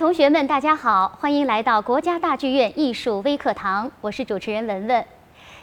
同学们，大家好，欢迎来到国家大剧院艺术微课堂，我是主持人文文。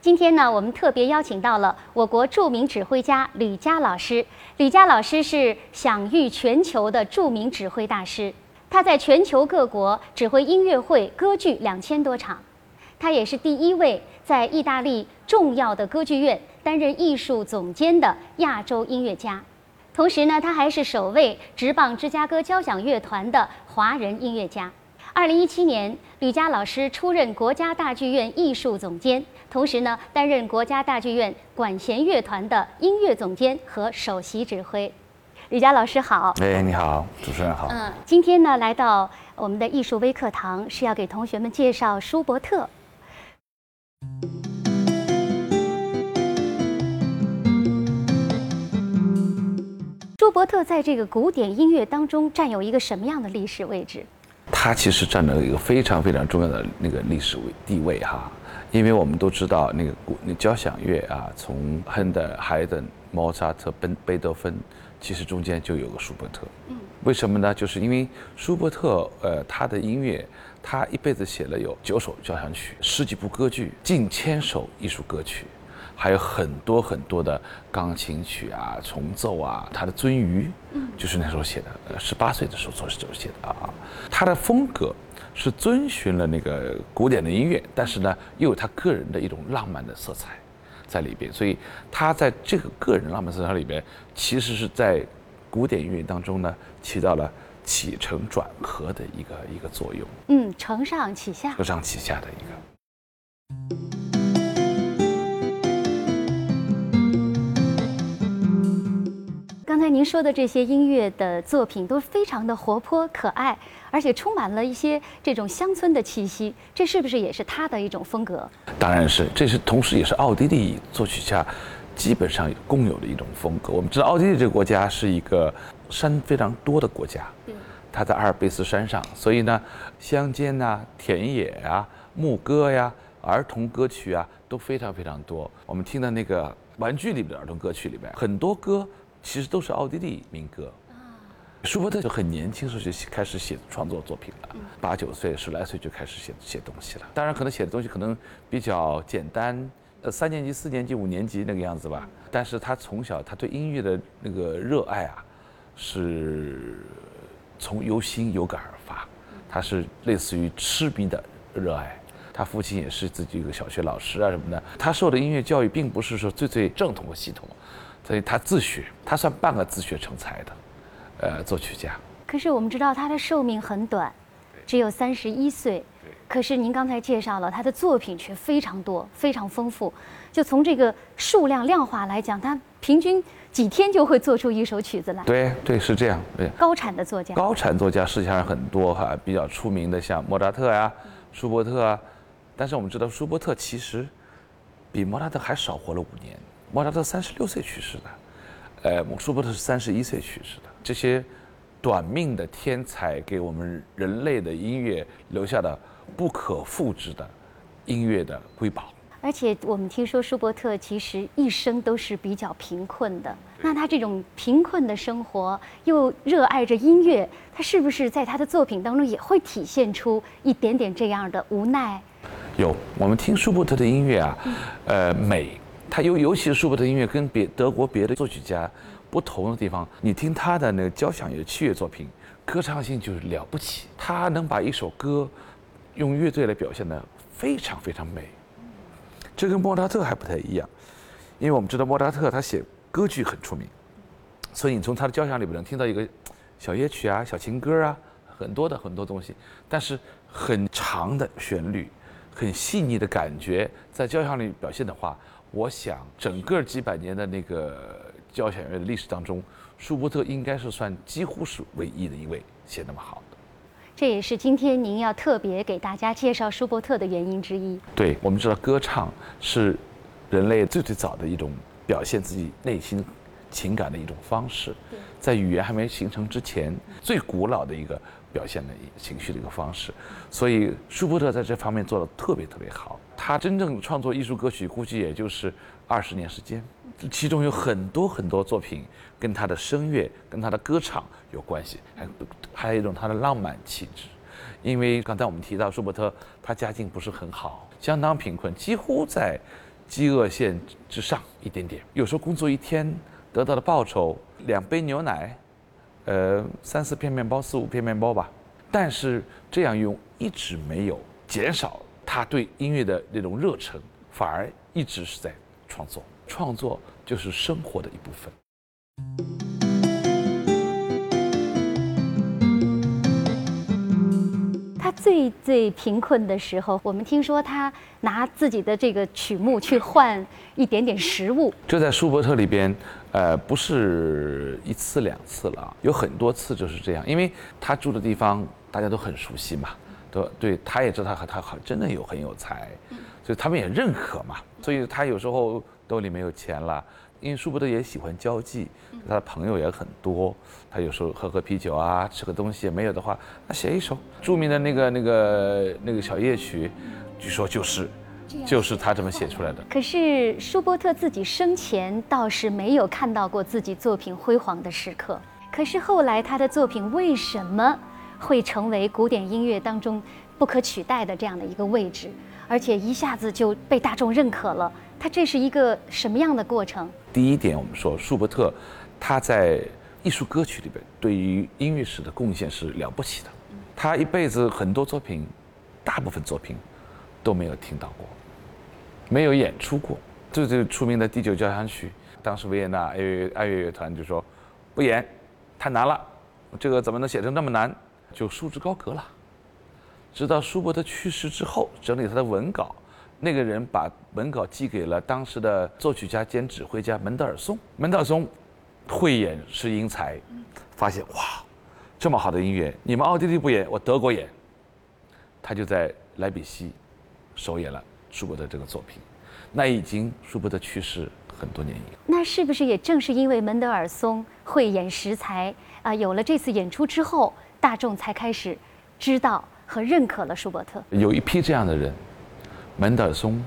今天呢，我们特别邀请到了我国著名指挥家吕嘉老师。吕嘉老师是享誉全球的著名指挥大师，他在全球各国指挥音乐会、歌剧两千多场。他也是第一位在意大利重要的歌剧院担任艺术总监的亚洲音乐家。同时呢，他还是首位执棒芝加哥交响乐团的华人音乐家。二零一七年，吕嘉老师出任国家大剧院艺术总监，同时呢，担任国家大剧院管弦乐团的音乐总监和首席指挥。吕嘉老师好。哎，你好，主持人好。嗯，今天呢，来到我们的艺术微课堂，是要给同学们介绍舒伯特。舒伯特在这个古典音乐当中占有一个什么样的历史位置？他其实占了一个非常非常重要的那个历史位地位哈，因为我们都知道那个古那交响乐啊，从亨德尔、海顿、莫扎特、贝贝多芬，其实中间就有个舒伯特。嗯，为什么呢？就是因为舒伯特呃，他的音乐，他一辈子写了有九首交响曲、十几部歌剧、近千首艺术歌曲。还有很多很多的钢琴曲啊、重奏啊，他的《鳟鱼》就是那时候写的，呃，十八岁的时候做时候写的啊。他的风格是遵循了那个古典的音乐，但是呢，又有他个人的一种浪漫的色彩在里边，所以他在这个个人浪漫色彩里边，其实是在古典音乐当中呢，起到了起承转合的一个一个作用。嗯，承上启下，承上启下的一个。刚您说的这些音乐的作品都非常的活泼可爱，而且充满了一些这种乡村的气息，这是不是也是他的一种风格？当然是，这是同时也是奥地利作曲家基本上共有的一种风格。我们知道奥地利这个国家是一个山非常多的国家，它在阿尔卑斯山上，所以呢，乡间呐、田野啊、牧歌呀、儿童歌曲啊都非常非常多。我们听的那个玩具里面的儿童歌曲里面，很多歌。其实都是奥地利民歌。舒伯特就很年轻时候就开始写创作作品了，八九岁、十来岁就开始写写东西了。当然，可能写的东西可能比较简单，呃，三年级、四年级、五年级那个样子吧。但是他从小他对音乐的那个热爱啊，是从由心有感而发，他是类似于痴迷的热爱。他父亲也是自己一个小学老师啊什么的。他受的音乐教育并不是说最最正统的系统。所以他自学，他算半个自学成才的，呃，作曲家。可是我们知道他的寿命很短，只有三十一岁。可是您刚才介绍了他的作品却非常多，非常丰富。就从这个数量量化来讲，他平均几天就会做出一首曲子来。对对，是这样。对，高产的作家。高产作家世界上很多哈，比较出名的像莫扎特呀、舒伯特啊。但是我们知道，舒伯特其实比莫扎特还少活了五年。莫扎特三十六岁去世的，呃，舒伯特是三十一岁去世的。这些短命的天才给我们人类的音乐留下了不可复制的音乐的瑰宝。而且我们听说舒伯特其实一生都是比较贫困的。那他这种贫困的生活，又热爱着音乐，他是不是在他的作品当中也会体现出一点点这样的无奈？有，我们听舒伯特的音乐啊，呃，美。他尤尤其是舒伯特音乐跟别德国别的作曲家不同的地方，你听他的那个交响乐器乐作品，歌唱性就是了不起。他能把一首歌用乐队来表现的非常非常美。这跟莫扎特还不太一样，因为我们知道莫扎特他写歌剧很出名，所以你从他的交响里边能听到一个小夜曲啊、小情歌啊，很多的很多东西。但是很长的旋律、很细腻的感觉，在交响里表现的话。我想，整个几百年的那个交响乐的历史当中，舒伯特应该是算几乎是唯一的一位写那么好的。这也是今天您要特别给大家介绍舒伯特的原因之一。对，我们知道歌唱是人类最最早的一种表现自己内心情感的一种方式，在语言还没形成之前，最古老的一个表现的一情绪的一个方式。所以，舒伯特在这方面做的特别特别好。他真正创作艺术歌曲，估计也就是二十年时间。其中有很多很多作品跟他的声乐、跟他的歌唱有关系，还还有一种他的浪漫气质。因为刚才我们提到舒伯特，他家境不是很好，相当贫困，几乎在饥饿线之上一点点。有时候工作一天得到的报酬两杯牛奶，呃，三四片面包、四五片面包吧。但是这样用一直没有减少他对音乐的那种热忱，反而一直是在创作。创作就是生活的一部分。他最最贫困的时候，我们听说他拿自己的这个曲目去换一点点食物。就在舒伯特里边，呃，不是一次两次了，有很多次就是这样。因为他住的地方大家都很熟悉嘛，都对，他也知道他他好真的有很有才，所以他们也认可嘛。所以他有时候兜里没有钱了。因为舒伯特也喜欢交际，他的朋友也很多。他有时候喝喝啤酒啊，吃个东西，没有的话，那写一首著名的那个那个那个小夜曲，据说就是就是他这么写出来的。可是舒伯特自己生前倒是没有看到过自己作品辉煌的时刻。可是后来他的作品为什么会成为古典音乐当中不可取代的这样的一个位置，而且一下子就被大众认可了？他这是一个什么样的过程？第一点，我们说舒伯特，他在艺术歌曲里边对于音乐史的贡献是了不起的。他一辈子很多作品，大部分作品都没有听到过，没有演出过。最最出名的第九交响曲，当时维也纳爱乐爱乐乐团就说不演，太难了，这个怎么能写成那么难？就束之高阁了。直到舒伯特去世之后，整理他的文稿。那个人把文稿寄给了当时的作曲家兼指挥家门德尔松。门德尔松慧眼识英才，发现哇，这么好的音乐，你们奥地利不演，我德国演。他就在莱比锡首演了舒伯特这个作品。那已经舒伯特去世很多年以后。那是不是也正是因为门德尔松慧眼识才啊，有了这次演出之后，大众才开始知道和认可了舒伯特？有一批这样的人。门德尔松、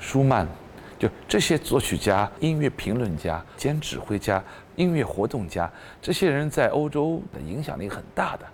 舒曼，就这些作曲家、音乐评论家兼指挥家、音乐活动家，这些人在欧洲的影响力很大的。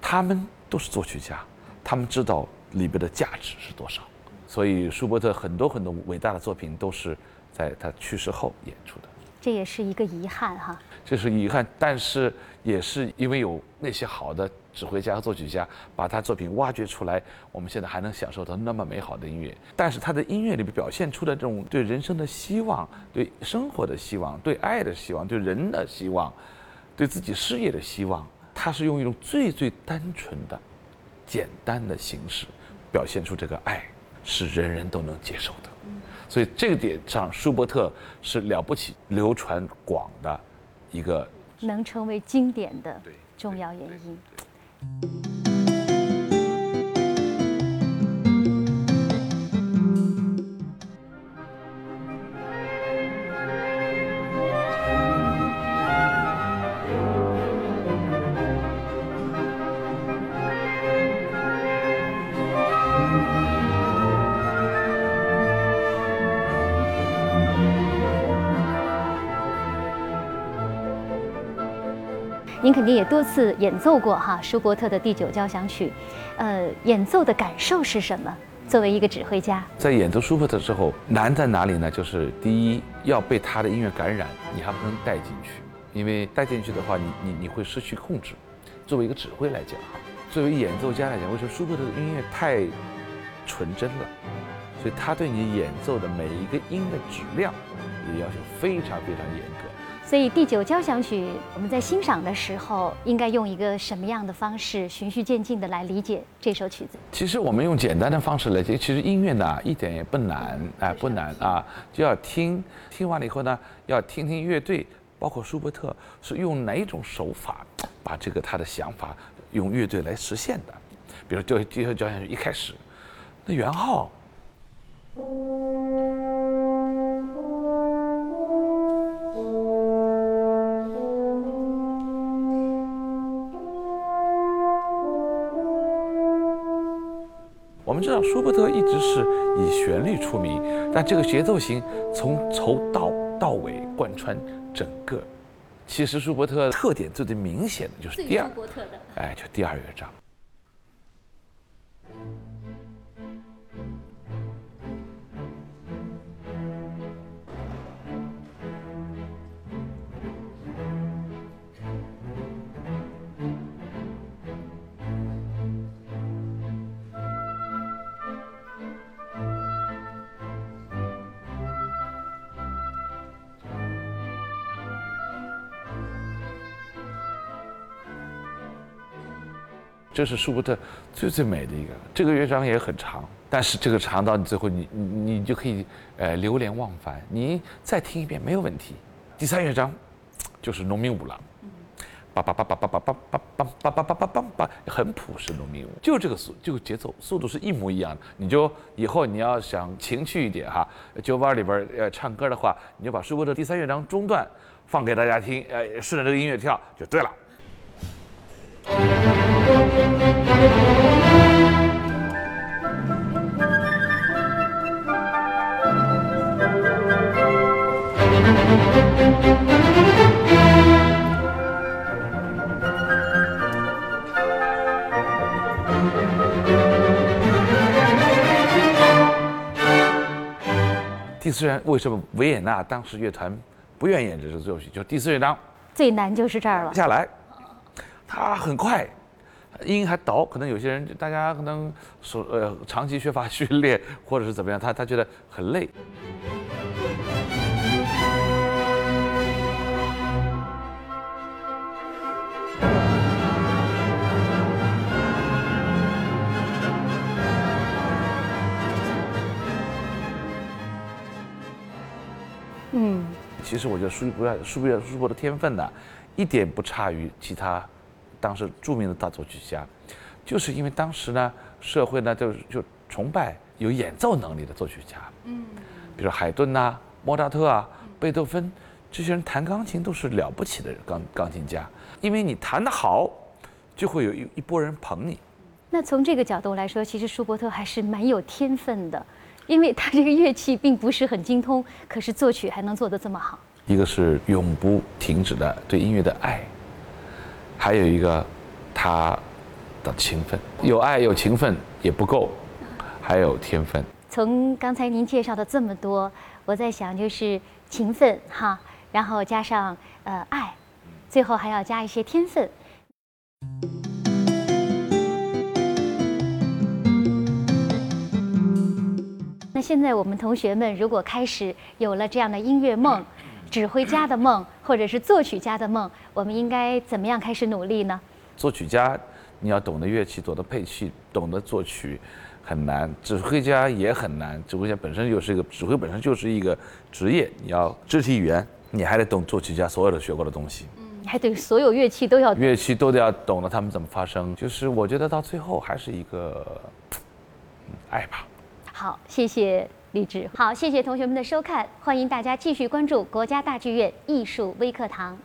他们都是作曲家，他们知道里边的价值是多少。所以舒伯特很多很多伟大的作品都是在他去世后演出的。这也是一个遗憾哈。这是遗憾，但是也是因为有那些好的。指挥家和作曲家把他作品挖掘出来，我们现在还能享受到那么美好的音乐。但是他的音乐里面表现出的这种对人生的希望、对生活的希望、对爱的希望、对人的希望、对自己事业的希望，他是用一种最最单纯的、简单的形式表现出这个爱，是人人都能接受的。所以这个点上，舒伯特是了不起、流传广的一个，能成为经典的重要原因。您肯定也多次演奏过哈舒伯特的第九交响曲，呃，演奏的感受是什么？作为一个指挥家，在演奏舒伯特之后，难在哪里呢？就是第一，要被他的音乐感染，你还不能带进去，因为带进去的话，你你你会失去控制。作为一个指挥来讲哈，作为演奏家来讲，为什么舒伯特的音乐太纯真了？所以他对你演奏的每一个音的质量也要求非常非常严格。所以第九交响曲，我们在欣赏的时候，应该用一个什么样的方式，循序渐进的来理解这首曲子？其实我们用简单的方式来解，其实音乐呢一点也不难，哎，不难啊，就要听，听完了以后呢，要听听乐队，包括舒伯特是用哪一种手法，把这个他的想法用乐队来实现的。比如就第九交响曲一开始，那圆号。们知道舒伯特一直是以旋律出名，但这个节奏型从头到到尾贯穿整个。其实舒伯特特点最最明显的就是第二，哎，就第二乐章。这是舒伯特最最美的一个，这个乐章也很长，但是这个长到你最后你你你就可以呃流连忘返，你再听一遍没有问题。第三乐章就是农民舞了，叭叭叭叭叭叭叭叭叭叭叭叭叭叭，很朴实农民舞，就这个速就节奏速度是一模一样的。你就以后你要想情趣一点哈，酒吧里边呃唱歌的话，你就把舒伯特第三乐章中段放给大家听，呃顺着这个音乐跳就对了。第四乐为什么维也纳当时乐团不愿意演这首奏曲？就第四乐章最难就是这儿了。下来，它很快，音还倒，可能有些人大家可能手呃长期缺乏训练或者是怎么样，他他觉得很累。嗯，其实我觉得舒伯舒伯舒伯的天分呢，一点不差于其他当时著名的大作曲家，就是因为当时呢社会呢就就崇拜有演奏能力的作曲家，嗯，比如海顿呐、莫扎特啊、贝多芬，这些人弹钢琴都是了不起的钢钢琴家，因为你弹得好，就会有一一波人捧你。那从这个角度来说，其实舒伯特还是蛮有天分的，因为他这个乐器并不是很精通，可是作曲还能做得这么好。一个是永不停止的对音乐的爱，还有一个他的勤奋。有爱有勤奋也不够，还有天分。从刚才您介绍的这么多，我在想就是勤奋哈，然后加上呃爱，最后还要加一些天分。那现在我们同学们如果开始有了这样的音乐梦、指挥家的梦，或者是作曲家的梦，我们应该怎么样开始努力呢？作曲家，你要懂得乐器，懂得配器，懂得作曲，很难；指挥家也很难。指挥家本身就是一个指挥，本身就是一个职业，你要肢体语言，你还得懂作曲家所有的学过的东西。你还得所有乐器都要乐器都得要懂得他们怎么发声。就是我觉得到最后还是一个嗯爱吧。好，谢谢好，谢谢同学们的收看，欢迎大家继续关注国家大剧院艺术微课堂。